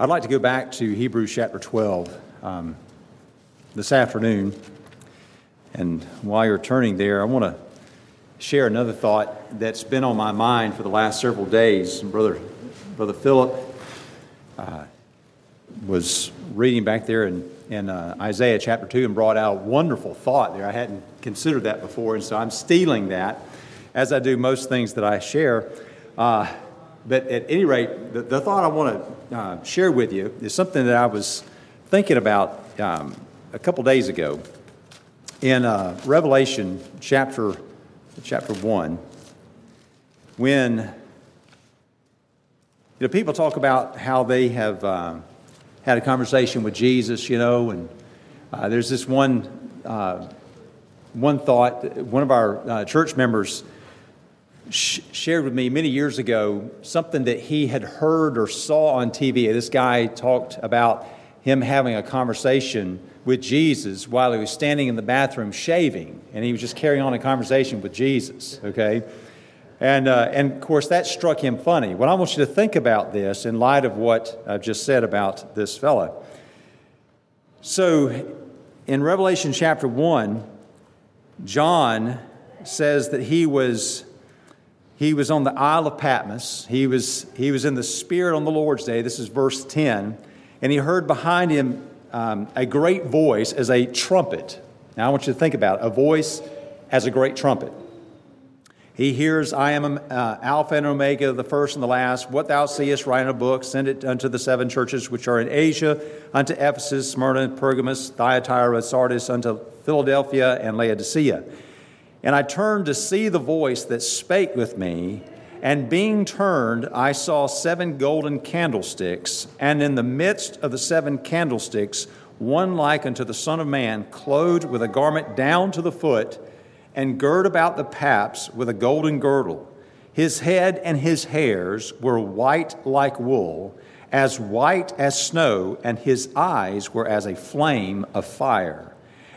I'd like to go back to Hebrews chapter 12 um, this afternoon. And while you're turning there, I want to share another thought that's been on my mind for the last several days. Brother, Brother Philip uh, was reading back there in, in uh, Isaiah chapter 2 and brought out a wonderful thought there. I hadn't considered that before, and so I'm stealing that as I do most things that I share. Uh, but at any rate, the, the thought I want to uh, share with you is something that I was thinking about um, a couple days ago in uh, Revelation chapter chapter one, when you know people talk about how they have uh, had a conversation with Jesus, you know, and uh, there's this one uh, one thought. One of our uh, church members sh- shared with me many years ago something that he had heard or saw on TV. This guy talked about him having a conversation with Jesus while he was standing in the bathroom shaving, and he was just carrying on a conversation with Jesus, okay? And, uh, and of course, that struck him funny. Well, I want you to think about this in light of what I've just said about this fellow. So, in Revelation chapter 1, John says that he was he was on the Isle of Patmos. He was, he was in the Spirit on the Lord's day. This is verse 10. And he heard behind him um, a great voice as a trumpet. Now, I want you to think about it a voice as a great trumpet. He hears, I am uh, Alpha and Omega, the first and the last. What thou seest, write in a book, send it unto the seven churches which are in Asia, unto Ephesus, Smyrna, Pergamos, Thyatira, Sardis, unto Philadelphia, and Laodicea. And I turned to see the voice that spake with me. And being turned, I saw seven golden candlesticks, and in the midst of the seven candlesticks, one like unto the Son of Man, clothed with a garment down to the foot, and girt about the paps with a golden girdle. His head and his hairs were white like wool, as white as snow, and his eyes were as a flame of fire,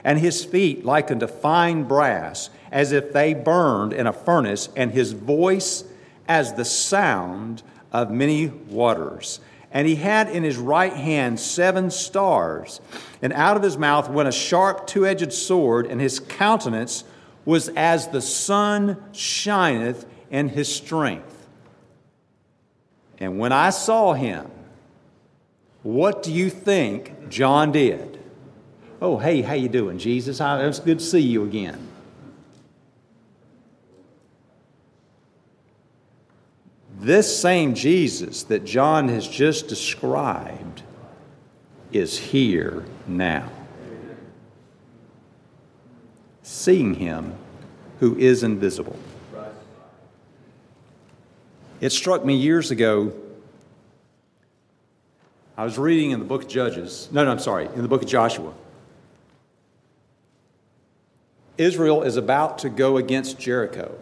and his feet like unto fine brass as if they burned in a furnace, and his voice as the sound of many waters. And he had in his right hand seven stars, and out of his mouth went a sharp two edged sword, and his countenance was as the sun shineth in his strength. And when I saw him, what do you think John did? Oh, hey, how you doing, Jesus? It's good to see you again. This same Jesus that John has just described is here now. Seeing him who is invisible. It struck me years ago. I was reading in the book of Judges. No, no, I'm sorry, in the book of Joshua. Israel is about to go against Jericho.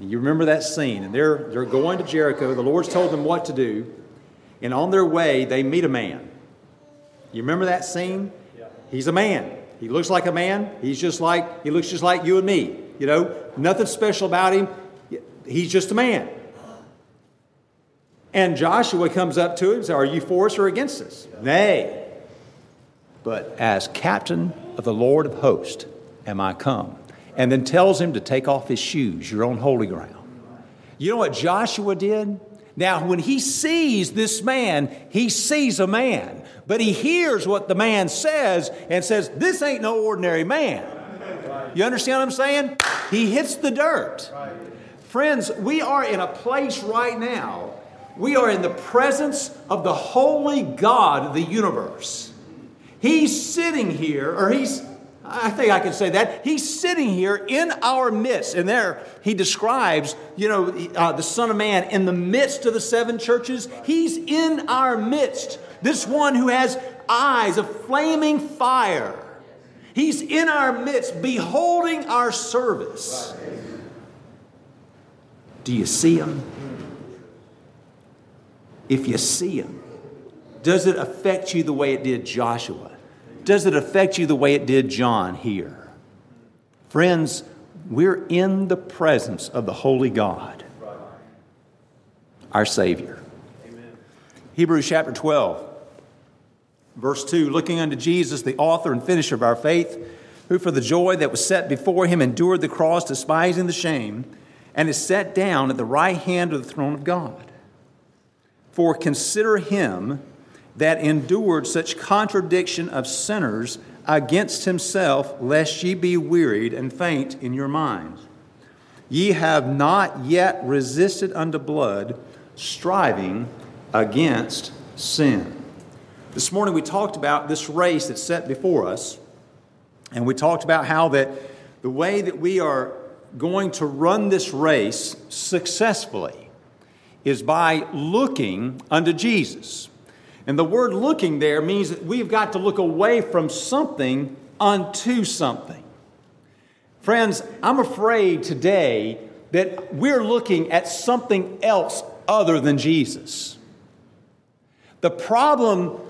You remember that scene, and they're, they're going to Jericho. The Lord's told them what to do, and on their way, they meet a man. You remember that scene? Yeah. He's a man. He looks like a man. He's just like he looks just like you and me. You know, nothing special about him. He's just a man. And Joshua comes up to him and says, Are you for us or against us? Yeah. Nay. But as captain of the Lord of hosts am I come and then tells him to take off his shoes. You're on holy ground. You know what Joshua did? Now, when he sees this man, he sees a man, but he hears what the man says and says, This ain't no ordinary man. You understand what I'm saying? He hits the dirt. Friends, we are in a place right now, we are in the presence of the holy God of the universe. He's sitting here, or he's I think I can say that. He's sitting here in our midst. And there he describes, you know, uh, the Son of Man in the midst of the seven churches. He's in our midst. This one who has eyes of flaming fire. He's in our midst, beholding our service. Do you see him? If you see him, does it affect you the way it did Joshua? Does it affect you the way it did John here? Friends, we're in the presence of the Holy God, our Savior. Amen. Hebrews chapter 12. Verse 2 Looking unto Jesus, the author and finisher of our faith, who for the joy that was set before him endured the cross, despising the shame, and is set down at the right hand of the throne of God. For consider him that endured such contradiction of sinners against himself, lest ye be wearied and faint in your minds. Ye have not yet resisted unto blood, striving against sin. This morning we talked about this race that's set before us, and we talked about how that the way that we are going to run this race successfully is by looking unto Jesus. And the word looking there means that we've got to look away from something unto something. Friends, I'm afraid today that we're looking at something else other than Jesus. The problem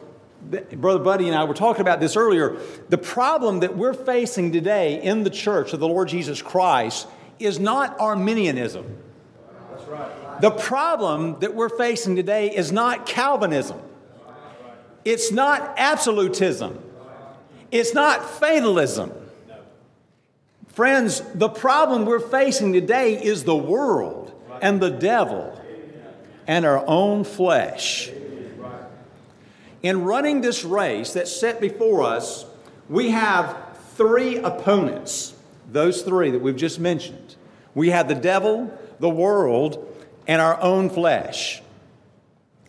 Brother Buddy and I were talking about this earlier. The problem that we're facing today in the church of the Lord Jesus Christ is not Arminianism. That's Right. The problem that we're facing today is not Calvinism. It's not absolutism. It's not fatalism. Friends, the problem we're facing today is the world and the devil and our own flesh. In running this race that's set before us, we have three opponents, those three that we've just mentioned. We have the devil, the world, and our own flesh.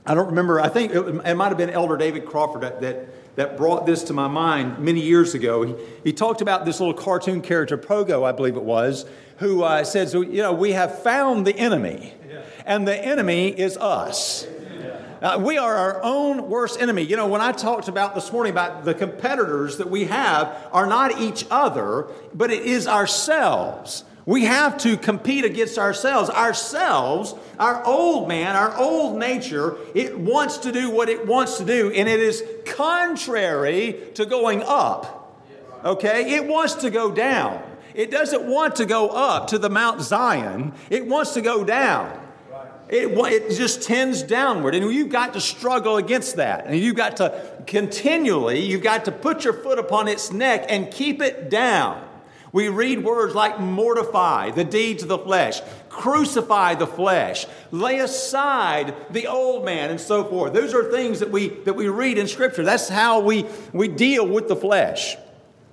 I don't remember, I think it, it might have been Elder David Crawford that, that, that, brought this to my mind many years ago. He, he talked about this little cartoon character, Pogo, I believe it was, who uh, said, so, you know, we have found the enemy, and the enemy is us. Uh, we are our own worst enemy. You know, when I talked about this morning about the competitors that we have are not each other, but it is ourselves. We have to compete against ourselves. Ourselves, our old man, our old nature, it wants to do what it wants to do, and it is contrary to going up. Okay? It wants to go down. It doesn't want to go up to the Mount Zion, it wants to go down. It, it just tends downward. And you've got to struggle against that. And you've got to continually, you've got to put your foot upon its neck and keep it down. We read words like mortify the deeds of the flesh, crucify the flesh, lay aside the old man, and so forth. Those are things that we, that we read in Scripture. That's how we, we deal with the flesh.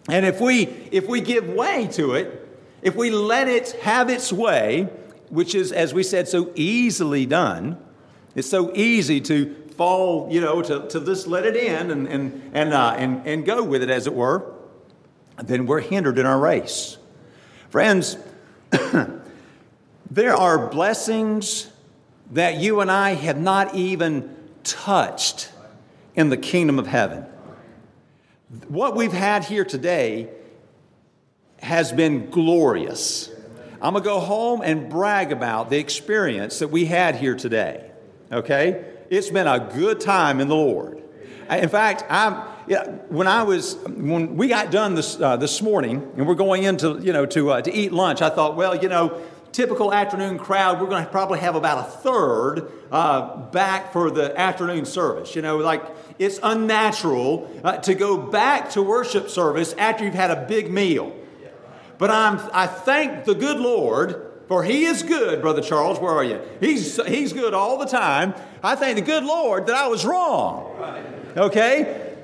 And if we, if we give way to it, if we let it have its way, which is, as we said, so easily done. It's so easy to fall, you know, to, to just let it in and, and, and, uh, and, and go with it, as it were. Then we're hindered in our race. Friends, there are blessings that you and I have not even touched in the kingdom of heaven. What we've had here today has been glorious. I'm going to go home and brag about the experience that we had here today. Okay? It's been a good time in the Lord. In fact, I'm, yeah, when I was when we got done this uh, this morning and we're going into you know to uh, to eat lunch, I thought, well, you know, typical afternoon crowd, we're going to probably have about a third uh, back for the afternoon service. You know, like it's unnatural uh, to go back to worship service after you've had a big meal. But I'm, I thank the good Lord, for He is good, Brother Charles. Where are you? He's, he's good all the time. I thank the good Lord that I was wrong. Okay?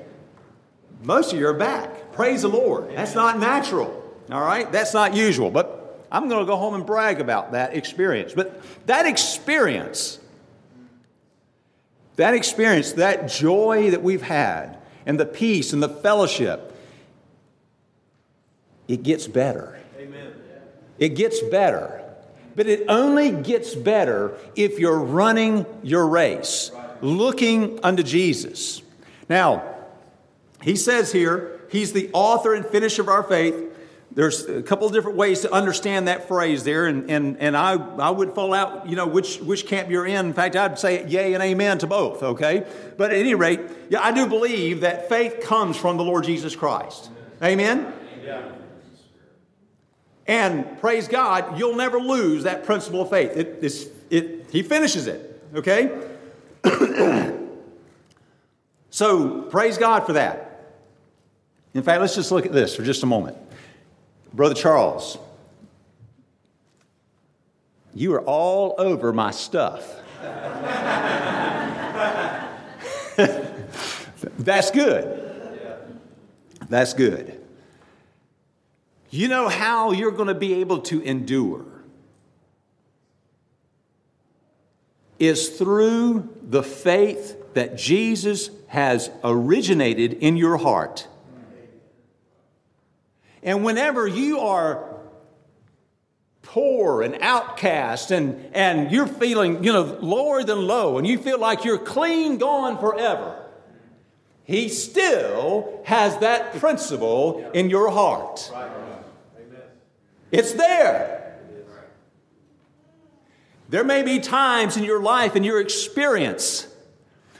Most of you are back. Praise the Lord. That's not natural. All right? That's not usual. But I'm going to go home and brag about that experience. But that experience, that experience, that joy that we've had, and the peace and the fellowship, it gets better. Amen. It gets better. But it only gets better if you're running your race, looking unto Jesus. Now, he says here, he's the author and finisher of our faith. There's a couple of different ways to understand that phrase there, and, and, and I, I would fall out, you know, which, which camp you're in. In fact, I'd say yay and amen to both, okay? But at any rate, yeah, I do believe that faith comes from the Lord Jesus Christ. Amen? And praise God, you'll never lose that principle of faith. It, it, he finishes it, okay? So praise God for that. In fact, let's just look at this for just a moment. Brother Charles, you are all over my stuff. That's good. That's good. You know how you're going to be able to endure is through the faith that Jesus has originated in your heart. And whenever you are poor and outcast and, and you're feeling, you know, lower than low and you feel like you're clean gone forever, he still has that principle in your heart. It's there. There may be times in your life, and your experience,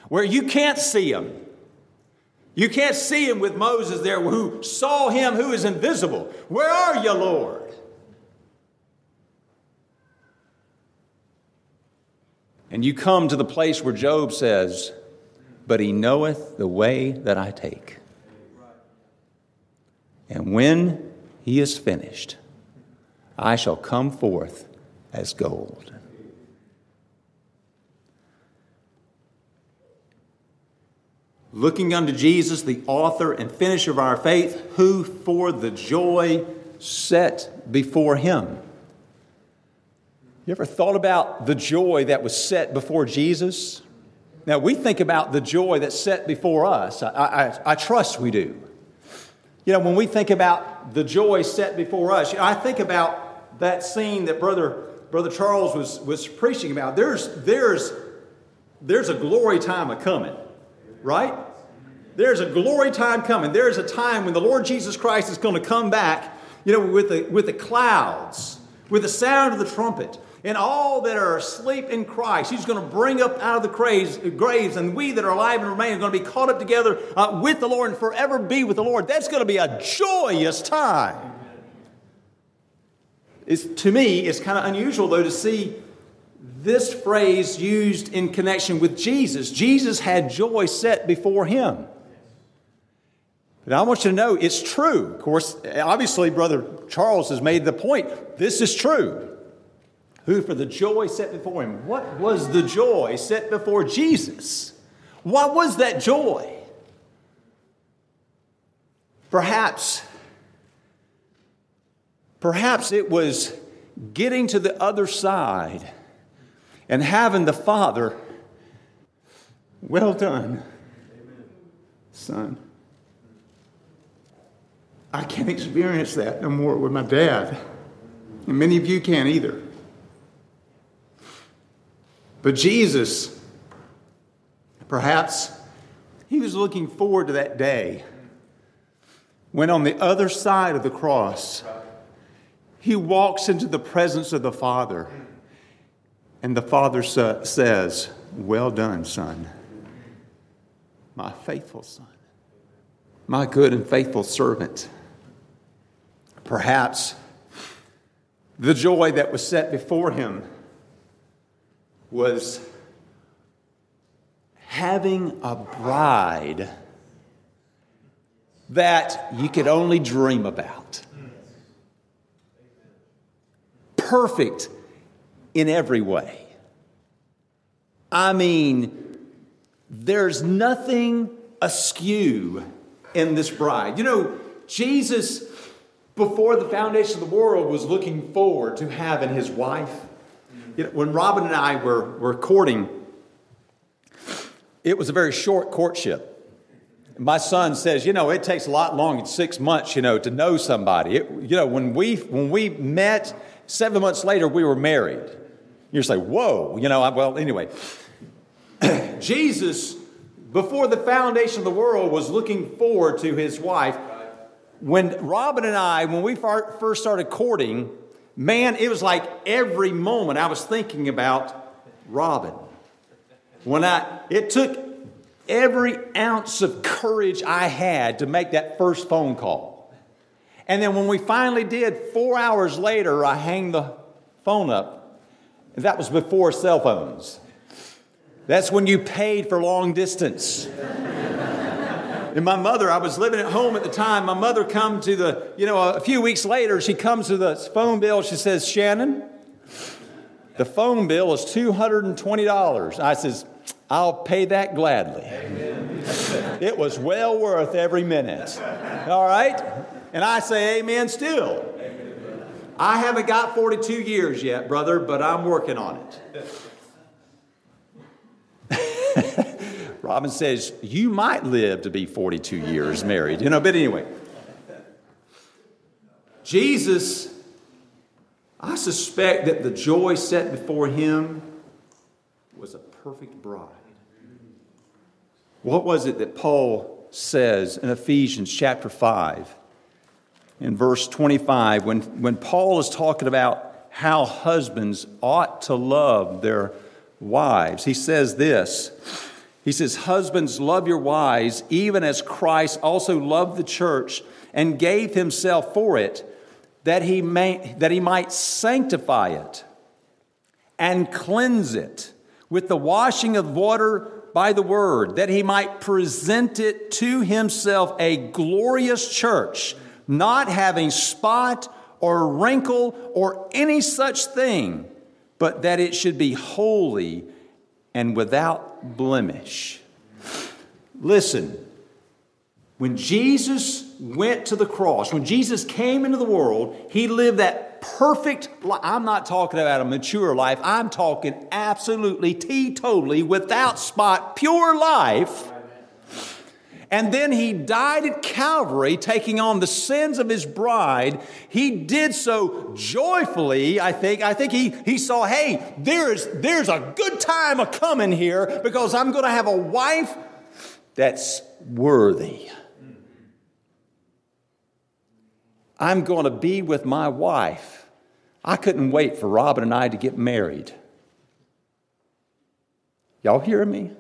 where you can't see him. You can't see him with Moses there who saw him who is invisible. Where are you, Lord? And you come to the place where Job says, But he knoweth the way that I take. And when he is finished, I shall come forth as gold. Looking unto Jesus, the author and finisher of our faith, who for the joy set before him. You ever thought about the joy that was set before Jesus? Now, we think about the joy that's set before us. I, I, I trust we do. You know, when we think about the joy set before us, you know, I think about that scene that Brother, Brother Charles was, was preaching about. There's, there's, there's a glory time a coming, right? There's a glory time coming. There's a time when the Lord Jesus Christ is going to come back, you know, with the, with the clouds, with the sound of the trumpet and all that are asleep in Christ. He's going to bring up out of the graves, graves and we that are alive and remain are going to be caught up together uh, with the Lord and forever be with the Lord. That's going to be a joyous time. It's, to me, it's kind of unusual, though, to see this phrase used in connection with Jesus. Jesus had joy set before him. But I want you to know it's true. Of course, obviously, Brother Charles has made the point. This is true who for the joy set before him. What was the joy set before Jesus? What was that joy? Perhaps, perhaps it was getting to the other side and having the Father, well done, son. I can't experience that no more with my dad. And many of you can't either. But Jesus, perhaps he was looking forward to that day when on the other side of the cross, he walks into the presence of the Father, and the Father says, Well done, son, my faithful son, my good and faithful servant. Perhaps the joy that was set before him was having a bride that you could only dream about. Perfect in every way. I mean, there's nothing askew in this bride. You know, Jesus, before the foundation of the world, was looking forward to having his wife you know, when Robin and I were, were courting, it was a very short courtship. My son says, you know, it takes a lot longer, six months, you know, to know somebody. It, you know, when we when we met, seven months later, we were married. You're whoa, you know. I, well, anyway, Jesus, before the foundation of the world, was looking forward to his wife. When Robin and I, when we first started courting, man, it was like every moment I was thinking about Robin. When I, it took every ounce of courage I had to make that first phone call. And then when we finally did, four hours later, I hang the phone up. That was before cell phones. That's when you paid for long distance. And my mother, I was living at home at the time. My mother come to the, you know, a few weeks later, she comes to the phone bill. She says, Shannon, the phone bill is $220. I says, I'll pay that gladly. Amen. it was well worth every minute. All right? And I say amen still. I haven't got 42 years yet, brother, but I'm working on it. Robin says, You might live to be 42 years married, you know, but anyway. Jesus, I suspect that the joy set before him was a perfect bride. What was it that Paul says in Ephesians chapter 5? in verse 25 when, when Paul is talking about how husbands ought to love their wives. He says this He says, Husbands, love your wives, even as Christ also loved the church and gave himself for it, that he, may, that he might sanctify it and cleanse it with the washing of water by the word, that he might present it to himself a glorious church not having spot or wrinkle or any such thing, but that it should be holy and without blemish. Listen, when Jesus went to the cross, when Jesus came into the world, he lived that perfect life. I'm not talking about a mature life, I'm talking absolutely, teetotally, without spot, pure life and then he died at Calvary, taking on the sins of his bride. He did so joyfully, I think. I think he, he saw, hey, there's, there's a good time a coming here because I'm going to have a wife that's worthy. I'm going to be with my wife. I couldn't wait for Robin and I to get married. Y'all hear me?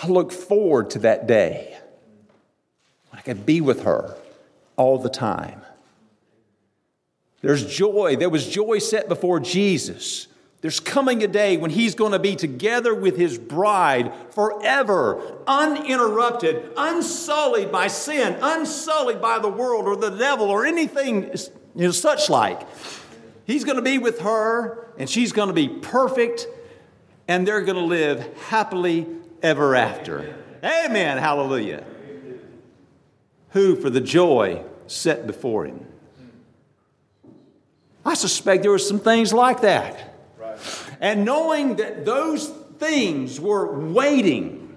I look forward to that day when I can be with her all the time. There's joy. There was joy set before Jesus. There's coming a day when he's going to be together with his bride forever, uninterrupted, unsullied by sin, unsullied by the world or the devil or anything you know, such like. He's going to be with her, and she's going to be perfect, and they're going to live happily ever after. Amen. Hallelujah. Who, for the joy set before him. I suspect there were some things like that. And knowing that those things were waiting,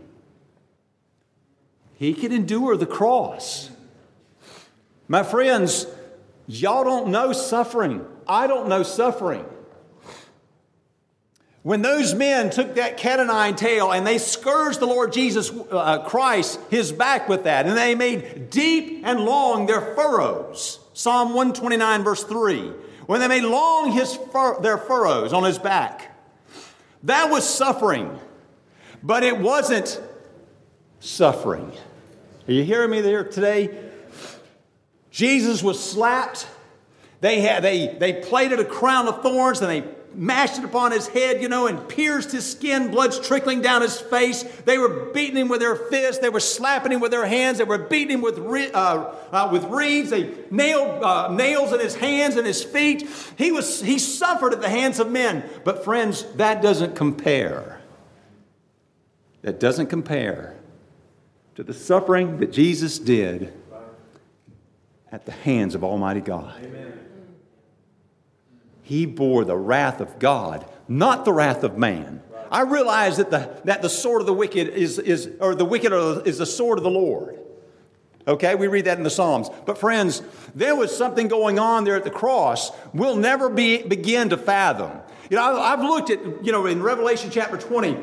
he could endure the cross. My friends, y'all don't know suffering. I don't know suffering. When those men took that cat o' nine tail and they scourged the Lord Jesus uh, Christ, his back with that, and they made deep and long their furrows. Psalm 129, verse 3. When they made long his fur- their furrows on his back, that was suffering, but it wasn't suffering. Are you hearing me there today? Jesus was slapped. They, had, they, they plaited a crown of thorns and they mashed it upon his head, you know, and pierced his skin, blood's trickling down his face. They were beating him with their fists. They were slapping him with their hands. They were beating him with, uh, uh, with reeds. They nailed uh, nails in his hands and his feet. He, was, he suffered at the hands of men. But, friends, that doesn't compare. That doesn't compare to the suffering that Jesus did at the hands of Almighty God. Amen. He bore the wrath of God, not the wrath of man. I realize that the, that the sword of the wicked is, is, or the wicked is the sword of the Lord. Okay, we read that in the Psalms. But friends, there was something going on there at the cross we'll never be, begin to fathom. You know, I've looked at, you know, in Revelation chapter 20,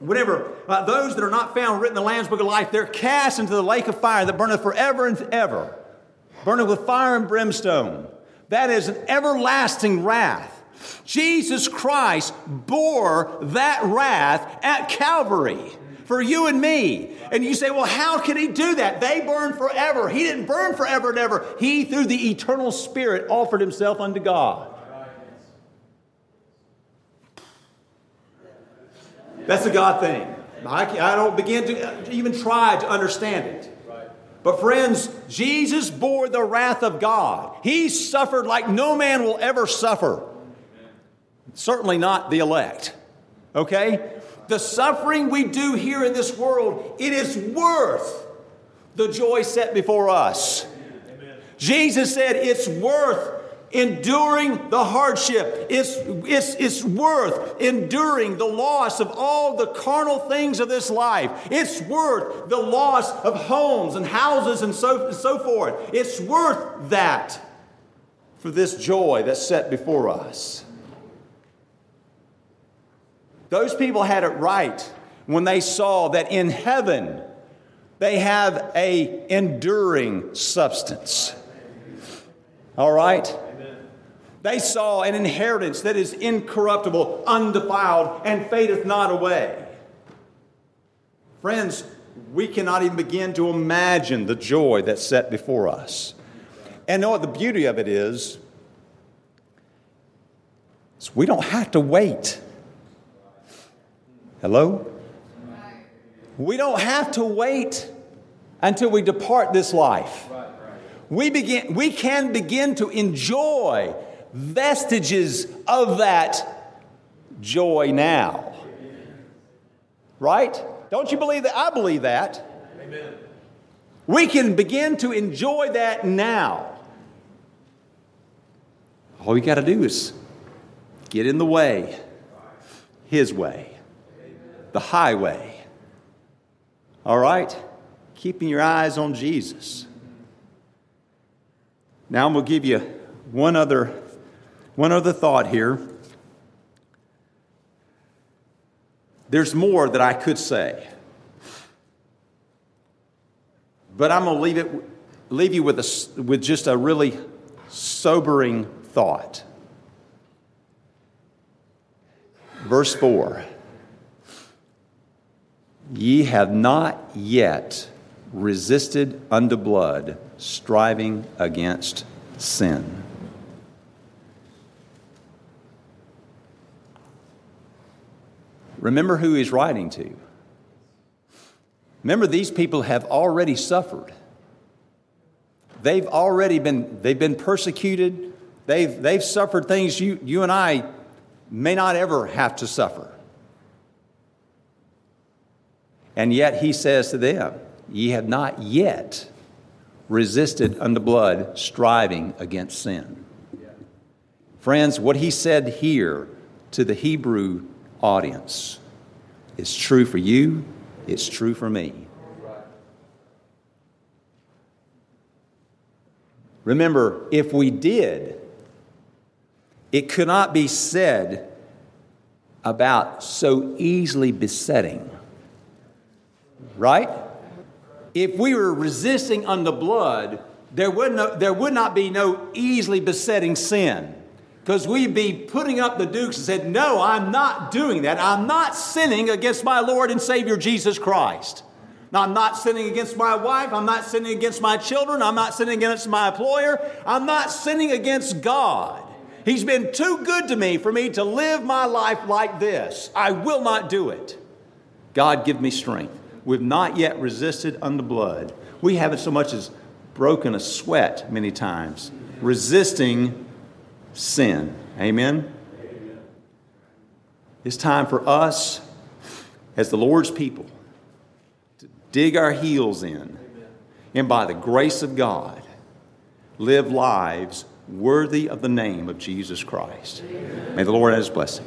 whenever uh, those that are not found written in the Lamb's Book of Life, they're cast into the lake of fire that burneth forever and ever, burning with fire and brimstone. That is an everlasting wrath. Jesus Christ bore that wrath at Calvary for you and me. And you say, well, how can he do that? They burn forever. He didn't burn forever and ever. He, through the eternal Spirit, offered himself unto God. That's a God thing. I don't begin to even try to understand it. But, friends, Jesus bore the wrath of God. He suffered like no man will ever suffer. Certainly not the elect. Okay? The suffering we do here in this world, it is worth the joy set before us. Jesus said it's worth enduring the hardship. It's, it's, it's worth enduring the loss of all the carnal things of this life. It's worth the loss of homes and houses and so, and so forth. It's worth that for this joy that's set before us. Those people had it right when they saw that in heaven they have a enduring substance. All right? They saw an inheritance that is incorruptible, undefiled, and fadeth not away. Friends, we cannot even begin to imagine the joy that's set before us. And know what the beauty of it is? is we don't have to wait. Hello? We don't have to wait until we depart this life. We, begin, we can begin to enjoy vestiges of that joy now. Right? Don't you believe that? I believe that. Amen. We can begin to enjoy that now. All we got to do is get in the way, His way, the highway. All right? Keeping your eyes on Jesus. Now I'm going to give you one other one other thought here. There's more that I could say. But I'm going to leave, it, leave you with, a, with just a really sobering thought. Verse 4 Ye have not yet resisted unto blood, striving against sin. Remember who he's writing to. Remember, these people have already suffered. They've already been, they've been persecuted. They've, they've suffered things you, you and I may not ever have to suffer. And yet he says to them, Ye have not yet resisted unto blood, striving against sin. Friends, what he said here to the Hebrew audience. It's true for you, it's true for me. Remember, if we did, it could not be said about so easily besetting. Right? If we were resisting unto blood, there would, no, there would not be no easily besetting sin because we'd be putting up the dukes and said, No, I'm not doing that. I'm not sinning against my Lord and Savior Jesus Christ. I'm not sinning against my wife. I'm not sinning against my children. I'm not sinning against my employer. I'm not sinning against God. He's been too good to me for me to live my life like this. I will not do it. God, give me strength. We've not yet resisted unto blood. We haven't so much as broken a sweat many times, resisting sin. Amen? It's time for us, as the Lord's people, to dig our heels in and by the grace of God, live lives worthy of the name of Jesus Christ. May the Lord add his blessing.